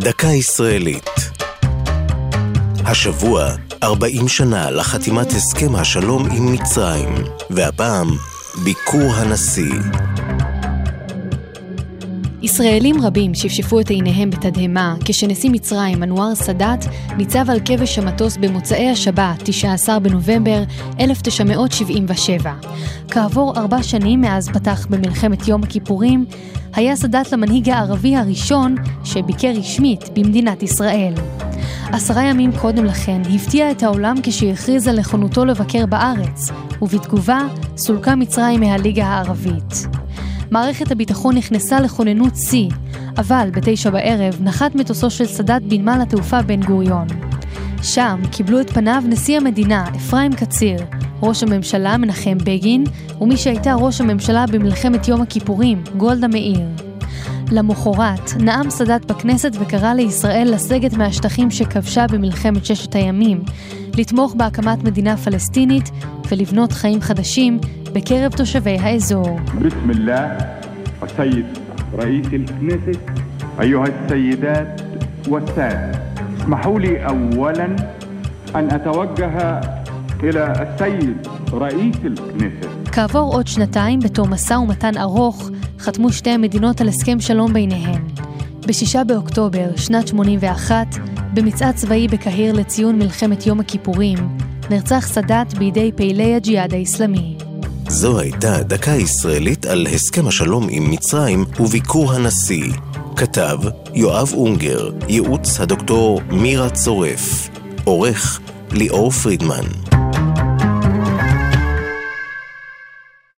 דקה ישראלית. השבוע, 40 שנה לחתימת הסכם השלום עם מצרים, והפעם, ביקור הנשיא. ישראלים רבים שפשפו את עיניהם בתדהמה כשנשיא מצרים אנואר סאדאת ניצב על כבש המטוס במוצאי השבת, 19 בנובמבר 1977. כעבור ארבע שנים מאז פתח במלחמת יום הכיפורים, היה סאדאת למנהיג הערבי הראשון שביקר רשמית במדינת ישראל. עשרה ימים קודם לכן הפתיע את העולם כשהכריז על נכונותו לבקר בארץ, ובתגובה סולקה מצרים מהליגה הערבית. מערכת הביטחון נכנסה לכוננות שיא, אבל בתשע בערב נחת מטוסו של סאדאת בנמל התעופה בן גוריון. שם קיבלו את פניו נשיא המדינה, אפרים קציר, ראש הממשלה מנחם בגין, ומי שהייתה ראש הממשלה במלחמת יום הכיפורים, גולדה מאיר. למחרת, נאם סאדאת בכנסת וקרא לישראל לסגת מהשטחים שכבשה במלחמת ששת הימים, לתמוך בהקמת מדינה פלסטינית ולבנות חיים חדשים בקרב תושבי האזור. بسم الله السيد رئيس الكنيست أيها السيدات والسادة اسمحوا لي أولا أن أتوجه إلى السيد رئيس الكنيست כעבור עוד שנתיים, בתום משא ומתן ארוך, חתמו שתי המדינות על הסכם שלום ביניהן. ב-6 באוקטובר, שנת 81, במצעד צבאי בקהיר לציון מלחמת יום הכיפורים, נרצח סאדאת בידי פעילי הג'יהאד האסלאמי. זו הייתה דקה ישראלית על הסכם השלום עם מצרים וביקור הנשיא. כתב יואב אונגר, ייעוץ הדוקטור מירה צורף. עורך ליאור פרידמן.